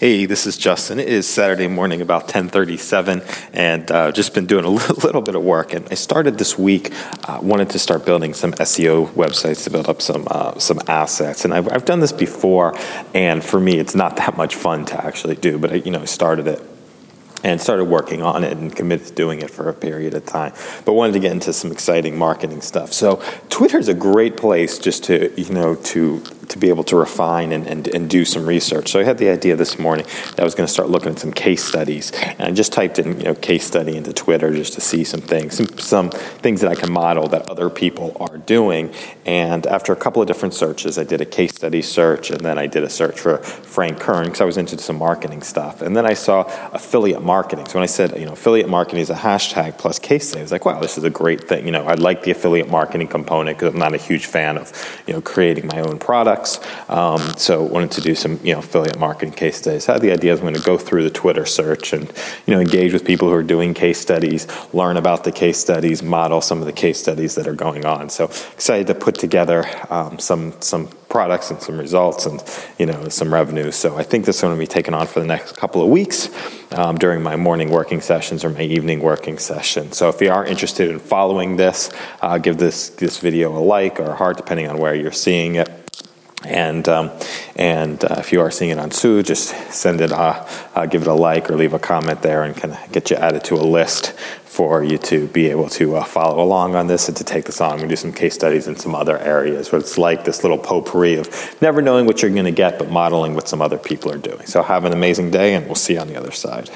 Hey, this is Justin. It is Saturday morning, about 10:37, and uh, just been doing a little bit of work. And I started this week. Uh, wanted to start building some SEO websites to build up some uh, some assets. And I've, I've done this before, and for me, it's not that much fun to actually do. But I, you know, I started it and started working on it and committed to doing it for a period of time. But wanted to get into some exciting marketing stuff. So Twitter is a great place just to you know to to be able to refine and, and, and do some research. So I had the idea this morning that I was going to start looking at some case studies, and I just typed in you know case study into Twitter just to see some things, some, some things that I can model that other people are doing. And after a couple of different searches, I did a case study search, and then I did a search for Frank Kern because I was into some marketing stuff, and then I saw affiliate marketing. So when I said you know affiliate marketing is a hashtag plus case study, I was like, wow, this is a great thing. You know, I like the affiliate marketing component because I'm not a huge fan of you know creating my own product products. Um, so wanted to do some you know affiliate marketing case studies. I had the idea I going to go through the Twitter search and you know engage with people who are doing case studies, learn about the case studies, model some of the case studies that are going on. So excited to put together um, some some products and some results and you know some revenue. So I think this is going to be taken on for the next couple of weeks um, during my morning working sessions or my evening working session. So if you are interested in following this, uh, give this this video a like or a heart depending on where you're seeing it. And um, and uh, if you are seeing it on Sue, just send it, uh, uh, give it a like or leave a comment there, and kind of get you added to a list for you to be able to uh, follow along on this and to take this on. To do some case studies in some other areas where it's like this little potpourri of never knowing what you're going to get, but modeling what some other people are doing. So have an amazing day, and we'll see you on the other side.